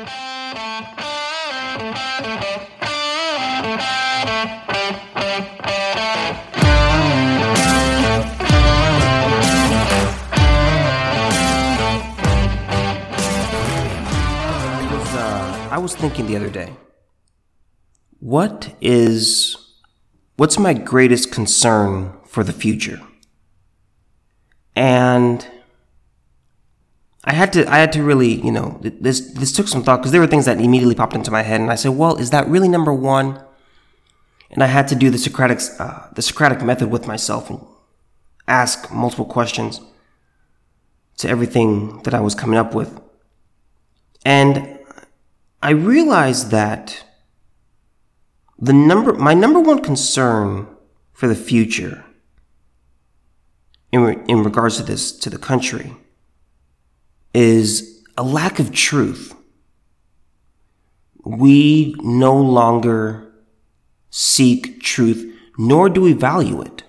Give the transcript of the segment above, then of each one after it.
Uh, I was thinking the other day, what is, what's my greatest concern for the future? And I had to, I had to really, you know, this, this took some thought because there were things that immediately popped into my head, and I said, well, is that really number one? And I had to do the Socratic, uh, the Socratic method with myself and ask multiple questions to everything that I was coming up with. And I realized that the number, my number one concern for the future in, re, in regards to this, to the country, is a lack of truth. We no longer seek truth, nor do we value it.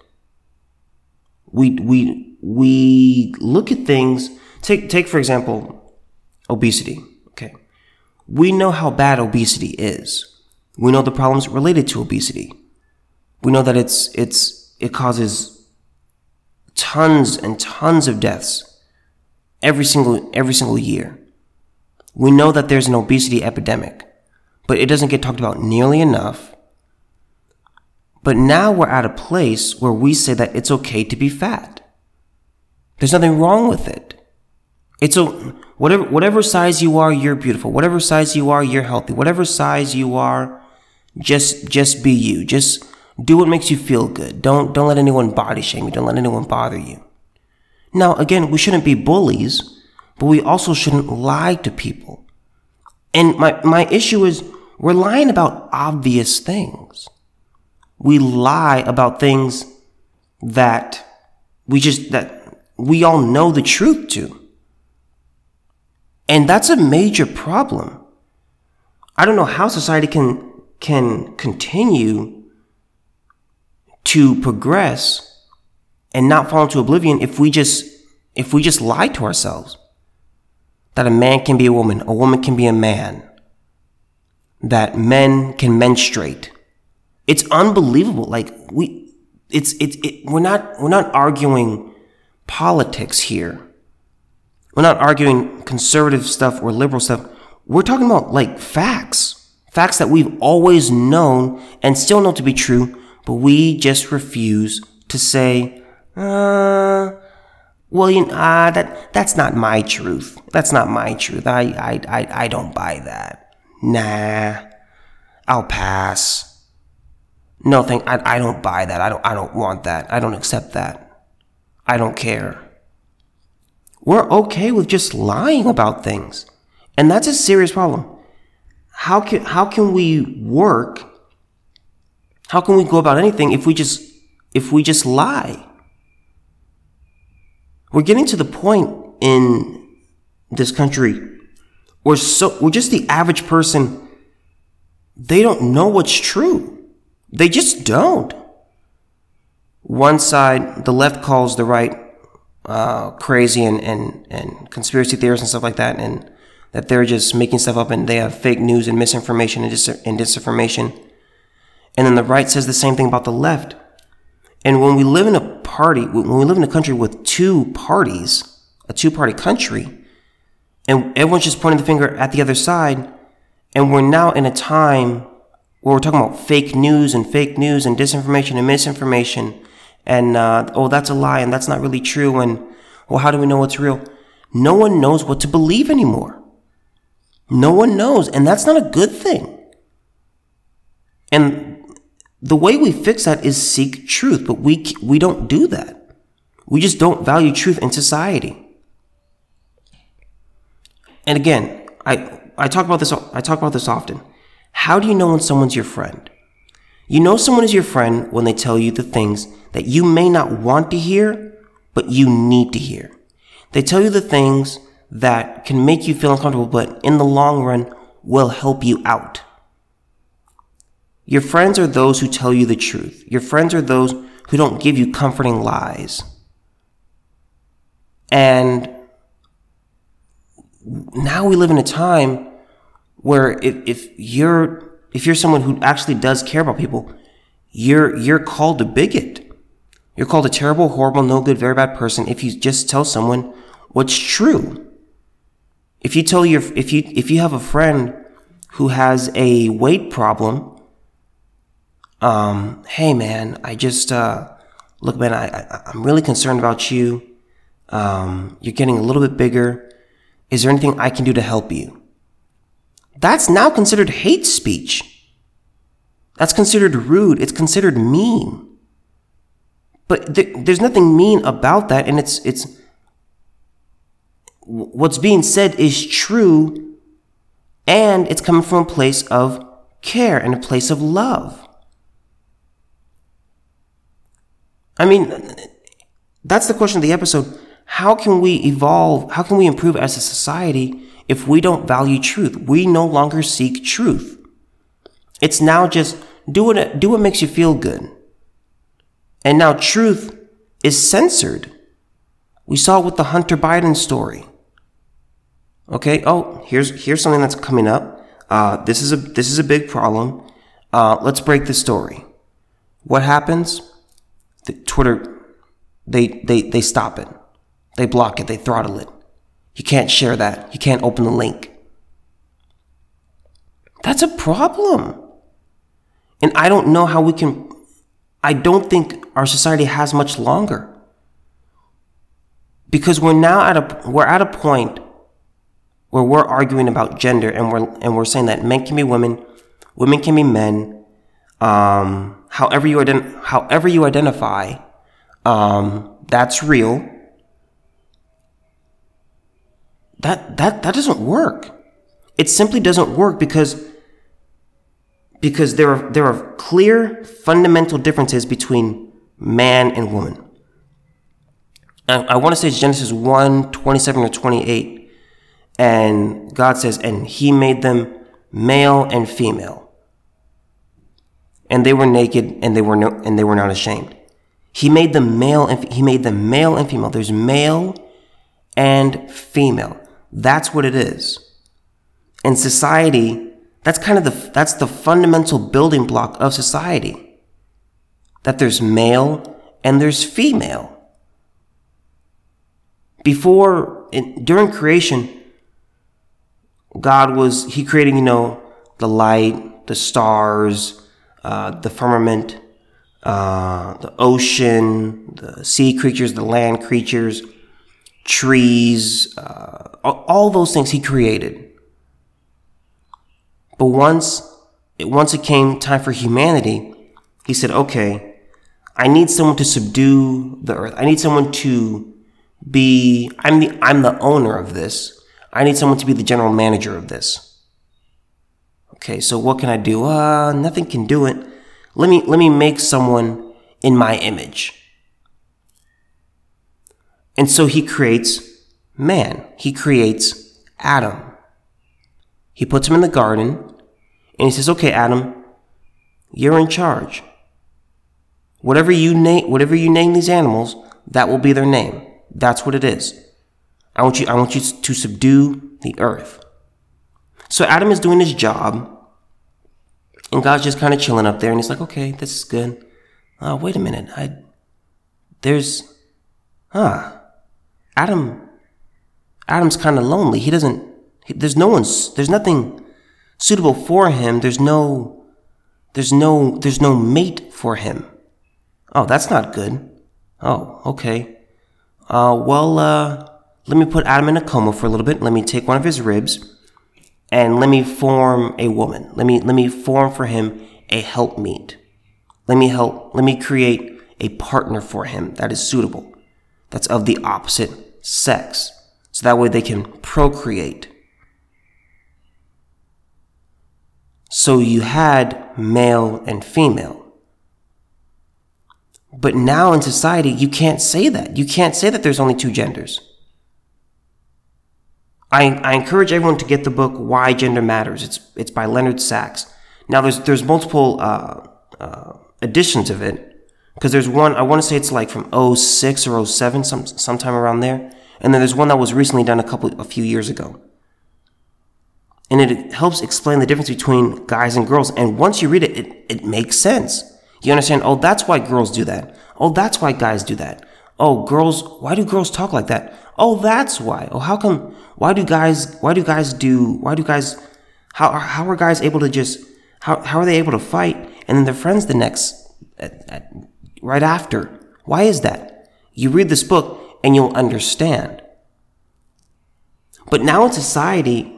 We, we, we look at things, take, take for example, obesity. Okay. We know how bad obesity is. We know the problems related to obesity. We know that it's, it's, it causes tons and tons of deaths every single, every single year. We know that there's an obesity epidemic, but it doesn't get talked about nearly enough. But now we're at a place where we say that it's okay to be fat. There's nothing wrong with it. It's a whatever whatever size you are, you're beautiful. Whatever size you are, you're healthy. Whatever size you are, just just be you. Just do what makes you feel good. Don't don't let anyone body shame you. Don't let anyone bother you. Now, again, we shouldn't be bullies, but we also shouldn't lie to people. And my my issue is we're lying about obvious things. We lie about things that we just that we all know the truth to. And that's a major problem. I don't know how society can, can continue to progress and not fall into oblivion if we just, if we just lie to ourselves. That a man can be a woman, a woman can be a man, that men can menstruate. It's unbelievable. Like we, it's, it's, it, we're not, we're not arguing politics here. We're not arguing conservative stuff or liberal stuff. We're talking about like facts. Facts that we've always known and still know to be true, but we just refuse to say, uh, well, you know, uh, that, that's not my truth. That's not my truth. I, I, I, I don't buy that. Nah, I'll pass. No, I, I don't buy that. I don't, I don't want that. I don't accept that. I don't care we're okay with just lying about things. And that's a serious problem. How can, how can we work? How can we go about anything if we just, if we just lie? We're getting to the point in this country where so, we're just the average person. They don't know what's true. They just don't. One side, the left calls the right uh, crazy and, and, and conspiracy theorists and stuff like that, and that they're just making stuff up and they have fake news and misinformation and, dis- and disinformation. And then the right says the same thing about the left. And when we live in a party, when we live in a country with two parties, a two party country, and everyone's just pointing the finger at the other side, and we're now in a time where we're talking about fake news and fake news and disinformation and misinformation and uh, oh, that's a lie and that's not really true. And well, how do we know what's real? No one knows what to believe anymore. No one knows, and that's not a good thing. And the way we fix that is seek truth, but we we don't do that. We just don't value truth in society. And again, I I talk about this I talk about this often. How do you know when someone's your friend? You know someone is your friend when they tell you the things that you may not want to hear, but you need to hear. They tell you the things that can make you feel uncomfortable, but in the long run will help you out. Your friends are those who tell you the truth. Your friends are those who don't give you comforting lies. And now we live in a time where if, if you're if you're someone who actually does care about people, you're you're called a bigot. You're called a terrible, horrible, no good, very bad person if you just tell someone what's true. If you tell your if you if you have a friend who has a weight problem, um, hey man, I just uh, look, man, I, I I'm really concerned about you. Um, you're getting a little bit bigger. Is there anything I can do to help you? That's now considered hate speech. That's considered rude. It's considered mean. But th- there's nothing mean about that, and it's it's what's being said is true, and it's coming from a place of care and a place of love. I mean, that's the question of the episode. How can we evolve? How can we improve as a society if we don't value truth? We no longer seek truth. It's now just do what, do what makes you feel good. And now truth is censored. We saw it with the Hunter Biden story. Okay. Oh, here's here's something that's coming up. Uh, this is a this is a big problem. Uh, let's break the story. What happens? The Twitter, they they they stop it. They block it. They throttle it. You can't share that. You can't open the link. That's a problem. And I don't know how we can. I don't think our society has much longer because we're now at a we're at a point where we're arguing about gender and we're and we're saying that men can be women, women can be men, um, however you ident- however you identify, um, that's real. That that that doesn't work. It simply doesn't work because because there are there are clear fundamental differences between man and woman. I, I want to say it's Genesis 1, 27 or 28 and God says, and he made them male and female. And they were naked and they were no, and they were not ashamed. He made them male and he made them male and female. There's male and female. That's what it is. In society, that's kind of the that's the fundamental building block of society. That there's male and there's female. Before in, during creation, God was, He created, you know, the light, the stars, uh, the firmament, uh, the ocean, the sea creatures, the land creatures, trees, uh, all those things He created. But once, once it came time for humanity, He said, okay, I need someone to subdue the earth. I need someone to be, I'm the, I'm the owner of this. I need someone to be the general manager of this. Okay, so what can I do? Uh, nothing can do it. Let me, let me make someone in my image. And so he creates man. He creates Adam. He puts him in the garden and he says, okay, Adam, you're in charge. Whatever you name, whatever you name these animals, that will be their name. That's what it is. I want you, I want you to subdue the earth. So Adam is doing his job, and God's just kind of chilling up there, and he's like, okay, this is good. Oh, wait a minute. I, there's, huh, Adam, Adam's kind of lonely. He doesn't, he, there's no one's, there's nothing suitable for him. There's no, there's no, there's no mate for him. Oh, that's not good. Oh, okay. Uh, well, uh, let me put Adam in a coma for a little bit. Let me take one of his ribs and let me form a woman. Let me, let me form for him a helpmeet. Let me help, let me create a partner for him that is suitable, that's of the opposite sex. So that way they can procreate. So you had male and female. But now in society, you can't say that. You can't say that there's only two genders. I, I encourage everyone to get the book Why Gender Matters. It's it's by Leonard Sax. Now there's there's multiple uh, uh, editions of it because there's one I want to say it's like from 06 or 07 some sometime around there, and then there's one that was recently done a couple a few years ago. And it helps explain the difference between guys and girls. And once you read it, it, it makes sense. You understand? Oh, that's why girls do that. Oh, that's why guys do that. Oh, girls, why do girls talk like that? Oh, that's why. Oh, how come, why do guys, why do guys do, why do guys, how, how are guys able to just, how, how are they able to fight and then they're friends the next, at, at, right after? Why is that? You read this book and you'll understand. But now in society,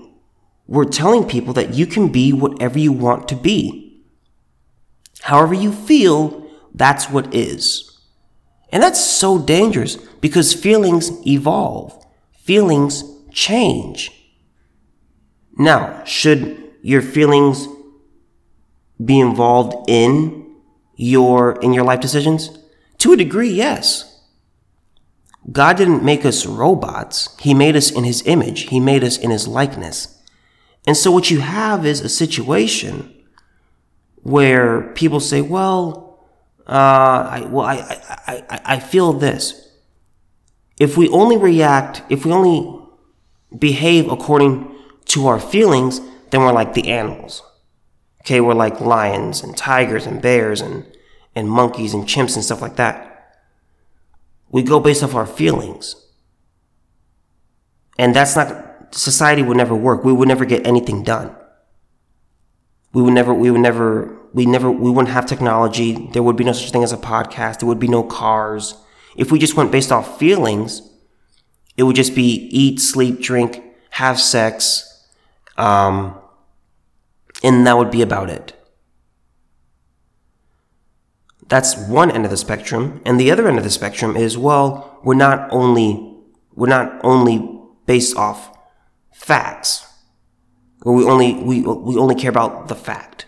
we're telling people that you can be whatever you want to be. However you feel, that's what is. And that's so dangerous because feelings evolve. Feelings change. Now, should your feelings be involved in your, in your life decisions? To a degree, yes. God didn't make us robots. He made us in his image. He made us in his likeness. And so what you have is a situation where people say, well, Uh, I, well, I, I, I, I feel this. If we only react, if we only behave according to our feelings, then we're like the animals. Okay, we're like lions and tigers and bears and, and monkeys and chimps and stuff like that. We go based off our feelings. And that's not, society would never work. We would never get anything done. We would never, we would never, we never, we wouldn't have technology. There would be no such thing as a podcast. There would be no cars. If we just went based off feelings, it would just be eat, sleep, drink, have sex, um, and that would be about it. That's one end of the spectrum. And the other end of the spectrum is, well, we're not only, we're not only based off facts. We only, we, we only care about the fact.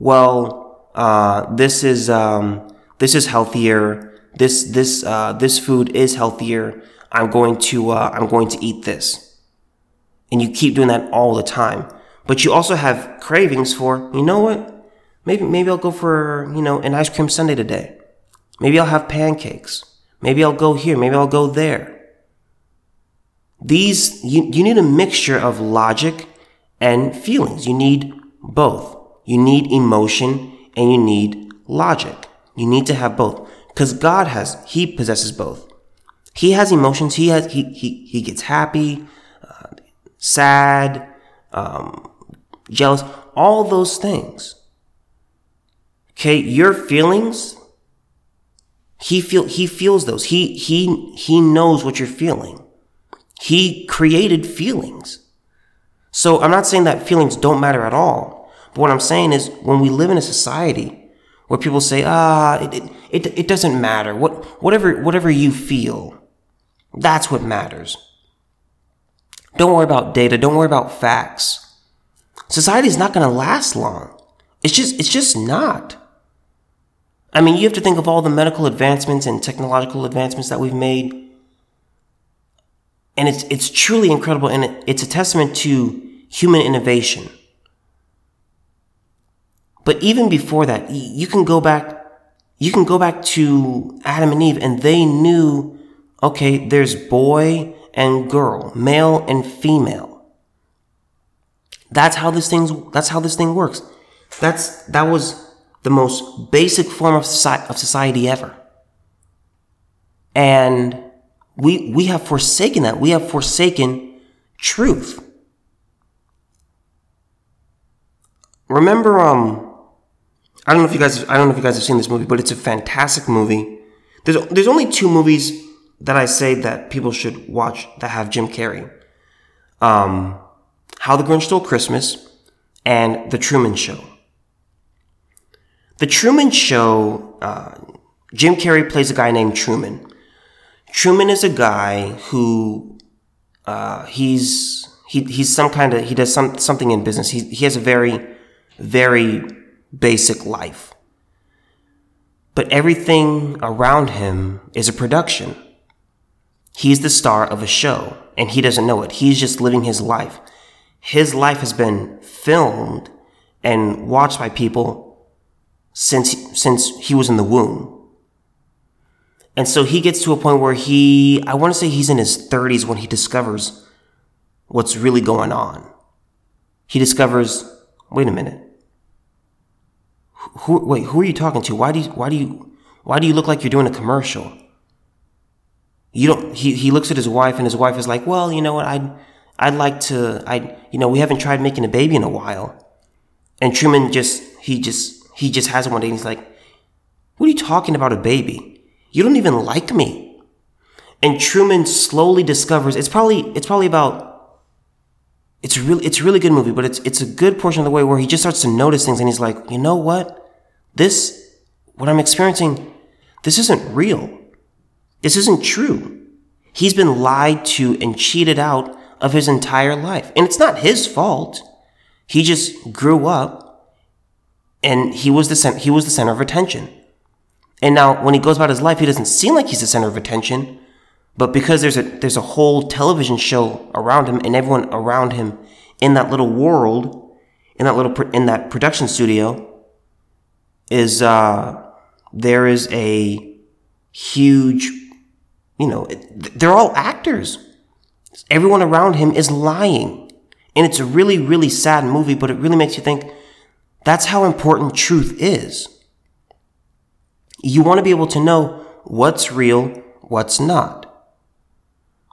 Well, uh, this is, um, this is healthier. This, this, uh, this food is healthier. I'm going to, uh, I'm going to eat this. And you keep doing that all the time. But you also have cravings for, you know what? Maybe, maybe I'll go for, you know, an ice cream sundae today. Maybe I'll have pancakes. Maybe I'll go here. Maybe I'll go there. These, you, you need a mixture of logic and feelings. You need both. You need emotion and you need logic. You need to have both. Because God has, He possesses both. He has emotions. He has, he, he, he gets happy, uh, sad, um, jealous, all those things. Okay, your feelings, he feel he feels those. He he he knows what you're feeling. He created feelings. So I'm not saying that feelings don't matter at all. But what I'm saying is when we live in a society where people say, ah, it, it, it, it doesn't matter. What, whatever, whatever you feel, that's what matters. Don't worry about data. Don't worry about facts. Society is not going to last long. It's just, it's just not. I mean, you have to think of all the medical advancements and technological advancements that we've made. And it's, it's truly incredible and it, it's a testament to human innovation. But even before that, you can go back, you can go back to Adam and Eve and they knew, okay, there's boy and girl, male and female. That's how this thing, that's how this thing works. That's, that was the most basic form of society ever. And we, we have forsaken that. We have forsaken truth. Remember, um, I don't know if you guys, I don't know if you guys have seen this movie, but it's a fantastic movie. There's, there's only two movies that I say that people should watch that have Jim Carrey. Um, How the Grinch Stole Christmas and The Truman Show. The Truman Show, uh, Jim Carrey plays a guy named Truman. Truman is a guy who uh, he's he, he's some kind of he does some something in business. He he has a very very basic life, but everything around him is a production. He's the star of a show, and he doesn't know it. He's just living his life. His life has been filmed and watched by people since since he was in the womb. And so he gets to a point where he I want to say he's in his 30s when he discovers what's really going on. he discovers, wait a minute. Who, wait, who are you talking to? Why do you, why do you, why do you look like you're doing a commercial? You don't, he, he looks at his wife and his wife is like, well, you know what? I'd, I'd like to, I, you know, we haven't tried making a baby in a while. And Truman just, he just, he just has one day and he's like, what are you talking about a baby? You don't even like me. And Truman slowly discovers, it's probably, it's probably about it's really it's a really good movie, but it's it's a good portion of the way where he just starts to notice things and he's like, you know what? This what I'm experiencing, this isn't real. This isn't true. He's been lied to and cheated out of his entire life. And it's not his fault. He just grew up and he was the center, he was the center of attention. And now when he goes about his life, he doesn't seem like he's the center of attention but because there's a there's a whole television show around him and everyone around him in that little world, in that little in that production studio, is uh, there is a huge, you know, they're all actors. Everyone around him is lying, and it's a really really sad movie. But it really makes you think. That's how important truth is. You want to be able to know what's real, what's not.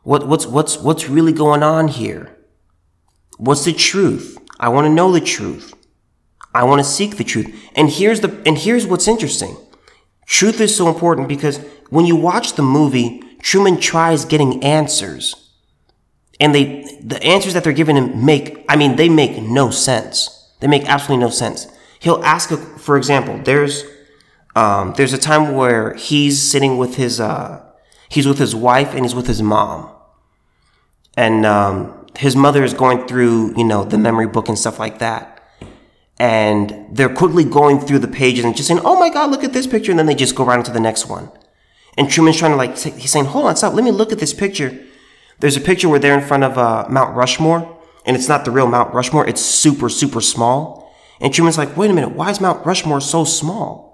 What, what's, what's, what's really going on here? What's the truth? I want to know the truth. I want to seek the truth. And here's the, and here's what's interesting. Truth is so important because when you watch the movie, Truman tries getting answers. And they, the answers that they're giving him make, I mean, they make no sense. They make absolutely no sense. He'll ask, a, for example, there's, um, there's a time where he's sitting with his, uh, he's with his wife and he's with his mom and um, his mother is going through, you know, the memory book and stuff like that. And they're quickly going through the pages and just saying, "Oh my God, look at this picture," and then they just go right into the next one. And Truman's trying to like, he's saying, "Hold on, stop. Let me look at this picture." There's a picture where they're in front of uh, Mount Rushmore, and it's not the real Mount Rushmore. It's super, super small. And Truman's like, "Wait a minute, why is Mount Rushmore so small?"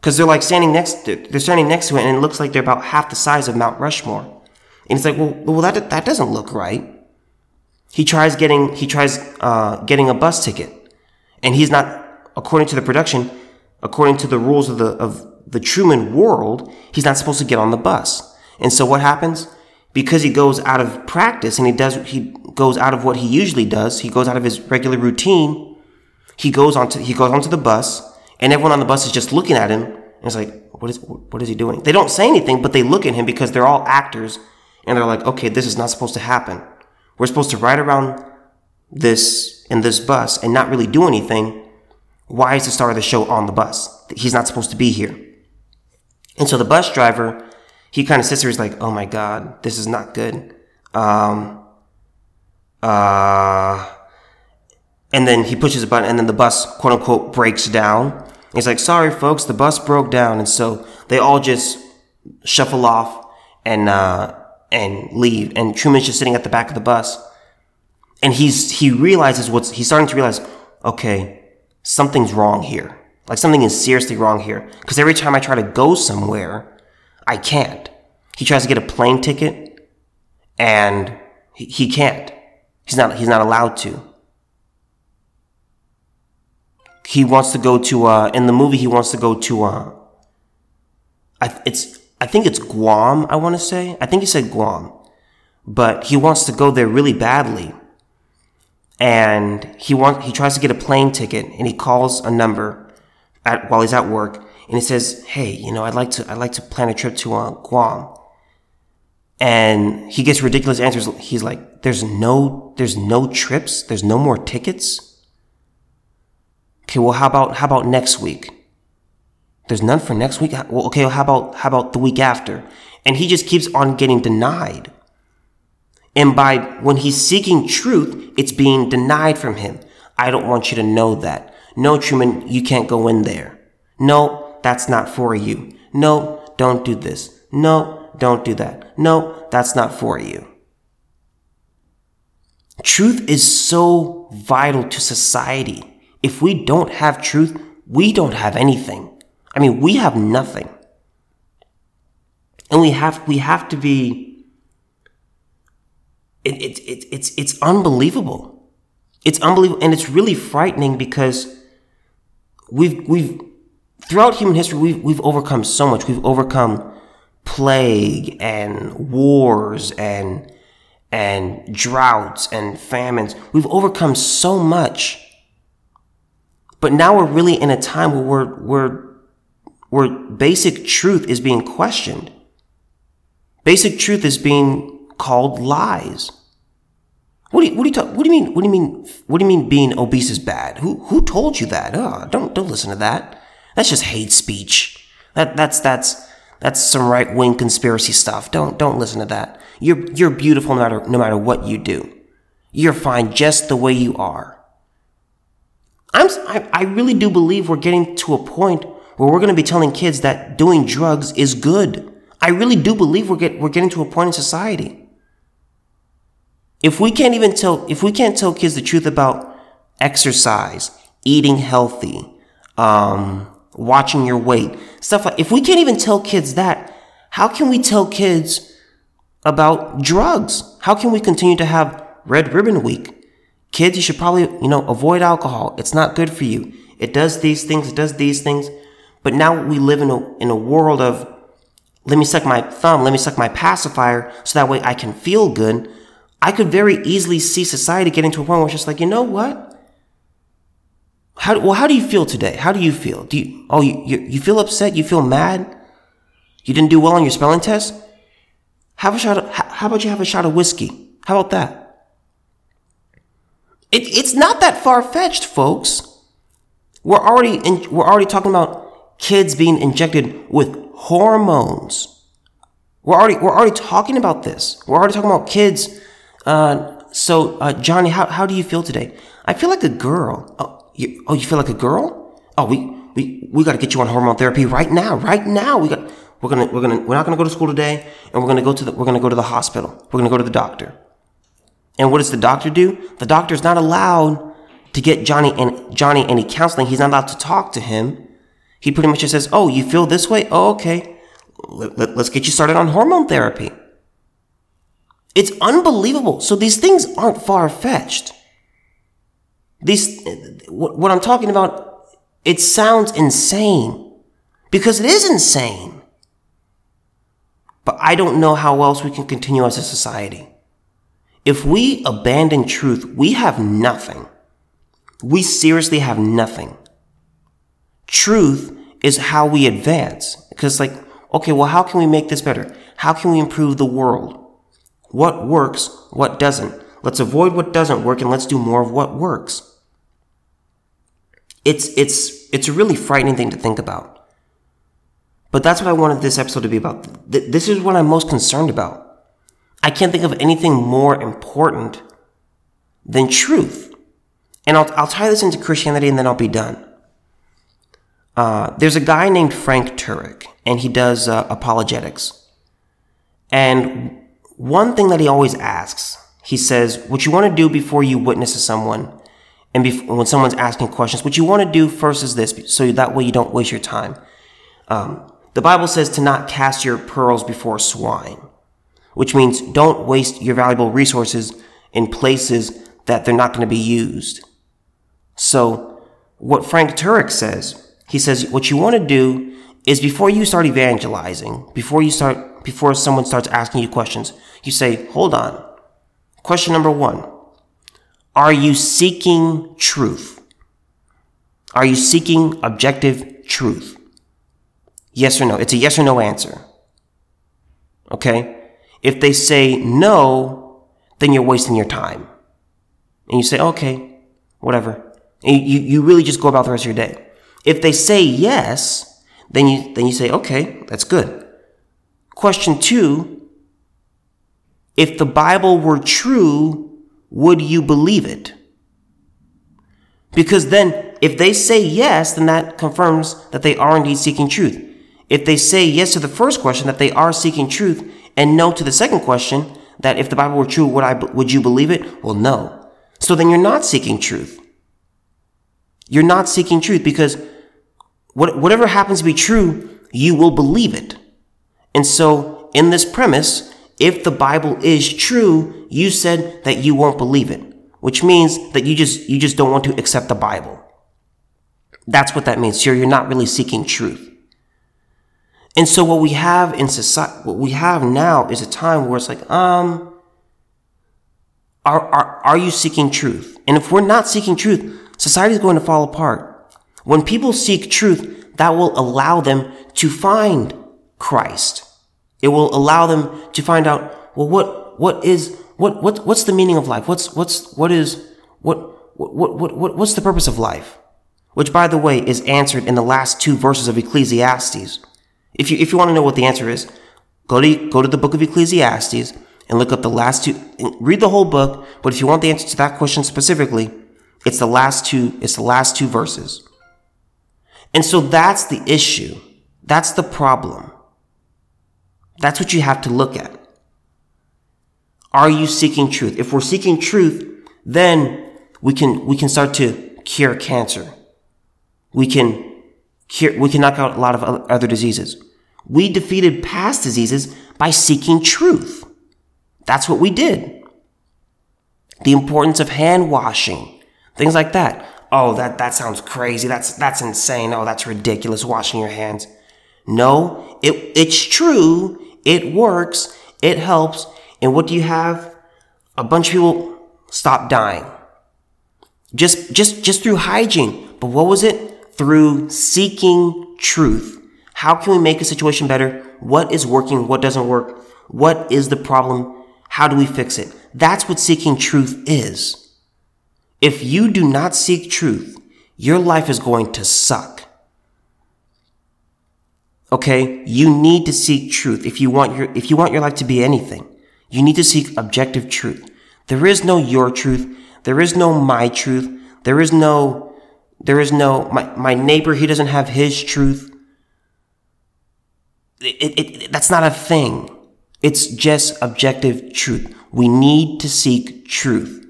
Because they're like standing next, to, they're standing next to it, and it looks like they're about half the size of Mount Rushmore. And he's like, well, well, that, that doesn't look right. He tries getting, he tries, uh, getting a bus ticket. And he's not, according to the production, according to the rules of the, of the Truman world, he's not supposed to get on the bus. And so what happens? Because he goes out of practice and he does, he goes out of what he usually does. He goes out of his regular routine. He goes onto, he goes onto the bus and everyone on the bus is just looking at him. And it's like, what is, what is he doing? They don't say anything, but they look at him because they're all actors and they're like, okay, this is not supposed to happen. We're supposed to ride around this in this bus and not really do anything. Why is the star of the show on the bus? He's not supposed to be here. And so the bus driver, he kind of sits there. He's like, "Oh my god, this is not good." Um, uh, and then he pushes a button, and then the bus, quote unquote, breaks down. He's like, "Sorry, folks, the bus broke down," and so they all just shuffle off, and uh, and leave. And Truman's just sitting at the back of the bus. And he's, he realizes what's, he's starting to realize, okay, something's wrong here. Like something is seriously wrong here. Cause every time I try to go somewhere, I can't. He tries to get a plane ticket and he, he can't. He's not, he's not allowed to. He wants to go to, uh, in the movie, he wants to go to, uh, I, it's, I think it's Guam, I want to say. I think he said Guam. But he wants to go there really badly. And he wants, he tries to get a plane ticket and he calls a number at, while he's at work and he says, Hey, you know, I'd like to, I'd like to plan a trip to uh, Guam. And he gets ridiculous answers. He's like, there's no, there's no trips. There's no more tickets. Okay. Well, how about, how about next week? There's none for next week. Well, okay, well, how about how about the week after? And he just keeps on getting denied. And by when he's seeking truth, it's being denied from him. I don't want you to know that. No, Truman, you can't go in there. No, that's not for you. No, don't do this. No, don't do that. No, that's not for you. Truth is so vital to society. If we don't have truth, we don't have anything. I mean, we have nothing. And we have, we have to be, it, it, it, it's, it's unbelievable. It's unbelievable and it's really frightening because we've we've throughout human history we've we've overcome so much. We've overcome plague and wars and and droughts and famines. We've overcome so much. But now we're really in a time where we're, we're, where basic truth is being questioned. Basic truth is being called lies. What do you, what do you talk, what do you mean, what do you mean, what do you mean being obese is bad? Who, who told you that? Oh, don't, don't listen to that. That's just hate speech. That, that's, that's, that's some right wing conspiracy stuff. Don't, don't listen to that. You're, you're beautiful no matter, no matter what you do. You're fine just the way you are. I'm, I, I really do believe we're getting to a point where we're going to be telling kids that doing drugs is good. I really do believe we're get, we're getting to a point in society. If we can't even tell, if we can't tell kids the truth about exercise, eating healthy, um, watching your weight, stuff like, if we can't even tell kids that, how can we tell kids about drugs? How can we continue to have Red Ribbon Week? Kids, you should probably, you know, avoid alcohol. It's not good for you. It does these things, it does these things. But now we live in a, in a world of, let me suck my thumb, let me suck my pacifier so that way I can feel good. I could very easily see society getting to a point where it's just like, you know what? How, well, how do you feel today? How do you feel? Do you, oh, you, you, you feel upset? You feel mad? You didn't do well on your spelling test? Have a shot of, how about you have a shot of whiskey? How about that? It, it's not that far fetched, folks. We're already in, we're already talking about kids being injected with hormones. We're already we're already talking about this. We're already talking about kids. Uh, so uh, Johnny, how how do you feel today? I feel like a girl. Oh you, oh, you feel like a girl? Oh, we we we got to get you on hormone therapy right now. Right now, we got we're gonna we're gonna we're not gonna go to school today, and we're gonna go to the we're gonna go to the hospital. We're gonna go to the doctor. And what does the doctor do? The doctor's not allowed to get Johnny and Johnny any counseling. He's not allowed to talk to him. He pretty much just says, "Oh, you feel this way? Oh, okay. Let, let, let's get you started on hormone therapy." It's unbelievable. So these things aren't far fetched. These, what I'm talking about, it sounds insane because it is insane. But I don't know how else we can continue as a society. If we abandon truth, we have nothing. We seriously have nothing. Truth is how we advance. Because, like, okay, well, how can we make this better? How can we improve the world? What works? What doesn't? Let's avoid what doesn't work and let's do more of what works. It's, it's, it's a really frightening thing to think about. But that's what I wanted this episode to be about. This is what I'm most concerned about. I can't think of anything more important than truth. And I'll, I'll tie this into Christianity and then I'll be done. Uh, there's a guy named Frank Turek, and he does uh, apologetics. And one thing that he always asks, he says, what you want to do before you witness to someone, and when someone's asking questions, what you want to do first is this, so that way you don't waste your time. Um, the Bible says to not cast your pearls before swine, which means don't waste your valuable resources in places that they're not going to be used. So, what Frank Turek says, he says, what you want to do is before you start evangelizing, before you start, before someone starts asking you questions, you say, hold on. Question number one Are you seeking truth? Are you seeking objective truth? Yes or no. It's a yes or no answer. Okay? If they say no, then you're wasting your time. And you say, okay, whatever. And you, you really just go about the rest of your day. If they say yes, then you, then you say, okay, that's good. Question two, if the Bible were true, would you believe it? Because then, if they say yes, then that confirms that they are indeed seeking truth. If they say yes to the first question, that they are seeking truth, and no to the second question, that if the Bible were true, would I, would you believe it? Well, no. So then you're not seeking truth. You're not seeking truth because what, whatever happens to be true, you will believe it. And so in this premise, if the Bible is true, you said that you won't believe it. which means that you just, you just don't want to accept the Bible. That's what that means. You're, you're not really seeking truth. And so what we have in society, what we have now is a time where it's like, um, are, are, are you seeking truth? And if we're not seeking truth, society is going to fall apart. When people seek truth, that will allow them to find Christ. It will allow them to find out, well, what, what is, what, what, what's the meaning of life? What's, what's, what is, what, what, what, what, what's the purpose of life? Which, by the way, is answered in the last two verses of Ecclesiastes. If you, if you want to know what the answer is, go to, go to the book of Ecclesiastes and look up the last two, read the whole book. But if you want the answer to that question specifically, it's the last two, it's the last two verses. And so that's the issue. That's the problem. That's what you have to look at. Are you seeking truth? If we're seeking truth, then we can, we can start to cure cancer. We can cure, we can knock out a lot of other diseases. We defeated past diseases by seeking truth. That's what we did. The importance of hand washing, things like that. Oh, that, that sounds crazy. That's, that's insane. Oh, that's ridiculous washing your hands. No, it, it's true it works. It helps. And what do you have? A bunch of people stop dying. Just, just, just through hygiene. But what was it? Through seeking truth. How can we make a situation better? What is working? What doesn't work? What is the problem? How do we fix it? That's what seeking truth is. If you do not seek truth, your life is going to suck. Okay? You need to seek truth if you want your, if you want your life to be anything. You need to seek objective truth. There is no your truth. There is no my truth. There is no, there is no, my, my neighbor, he doesn't have his truth. It, it, it, that's not a thing. It's just objective truth. We need to seek truth.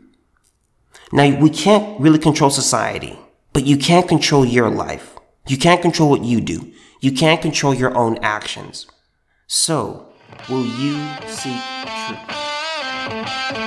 Now, we can't really control society, but you can't control your life. You can't control what you do. You can't control your own actions. So, will you seek truth?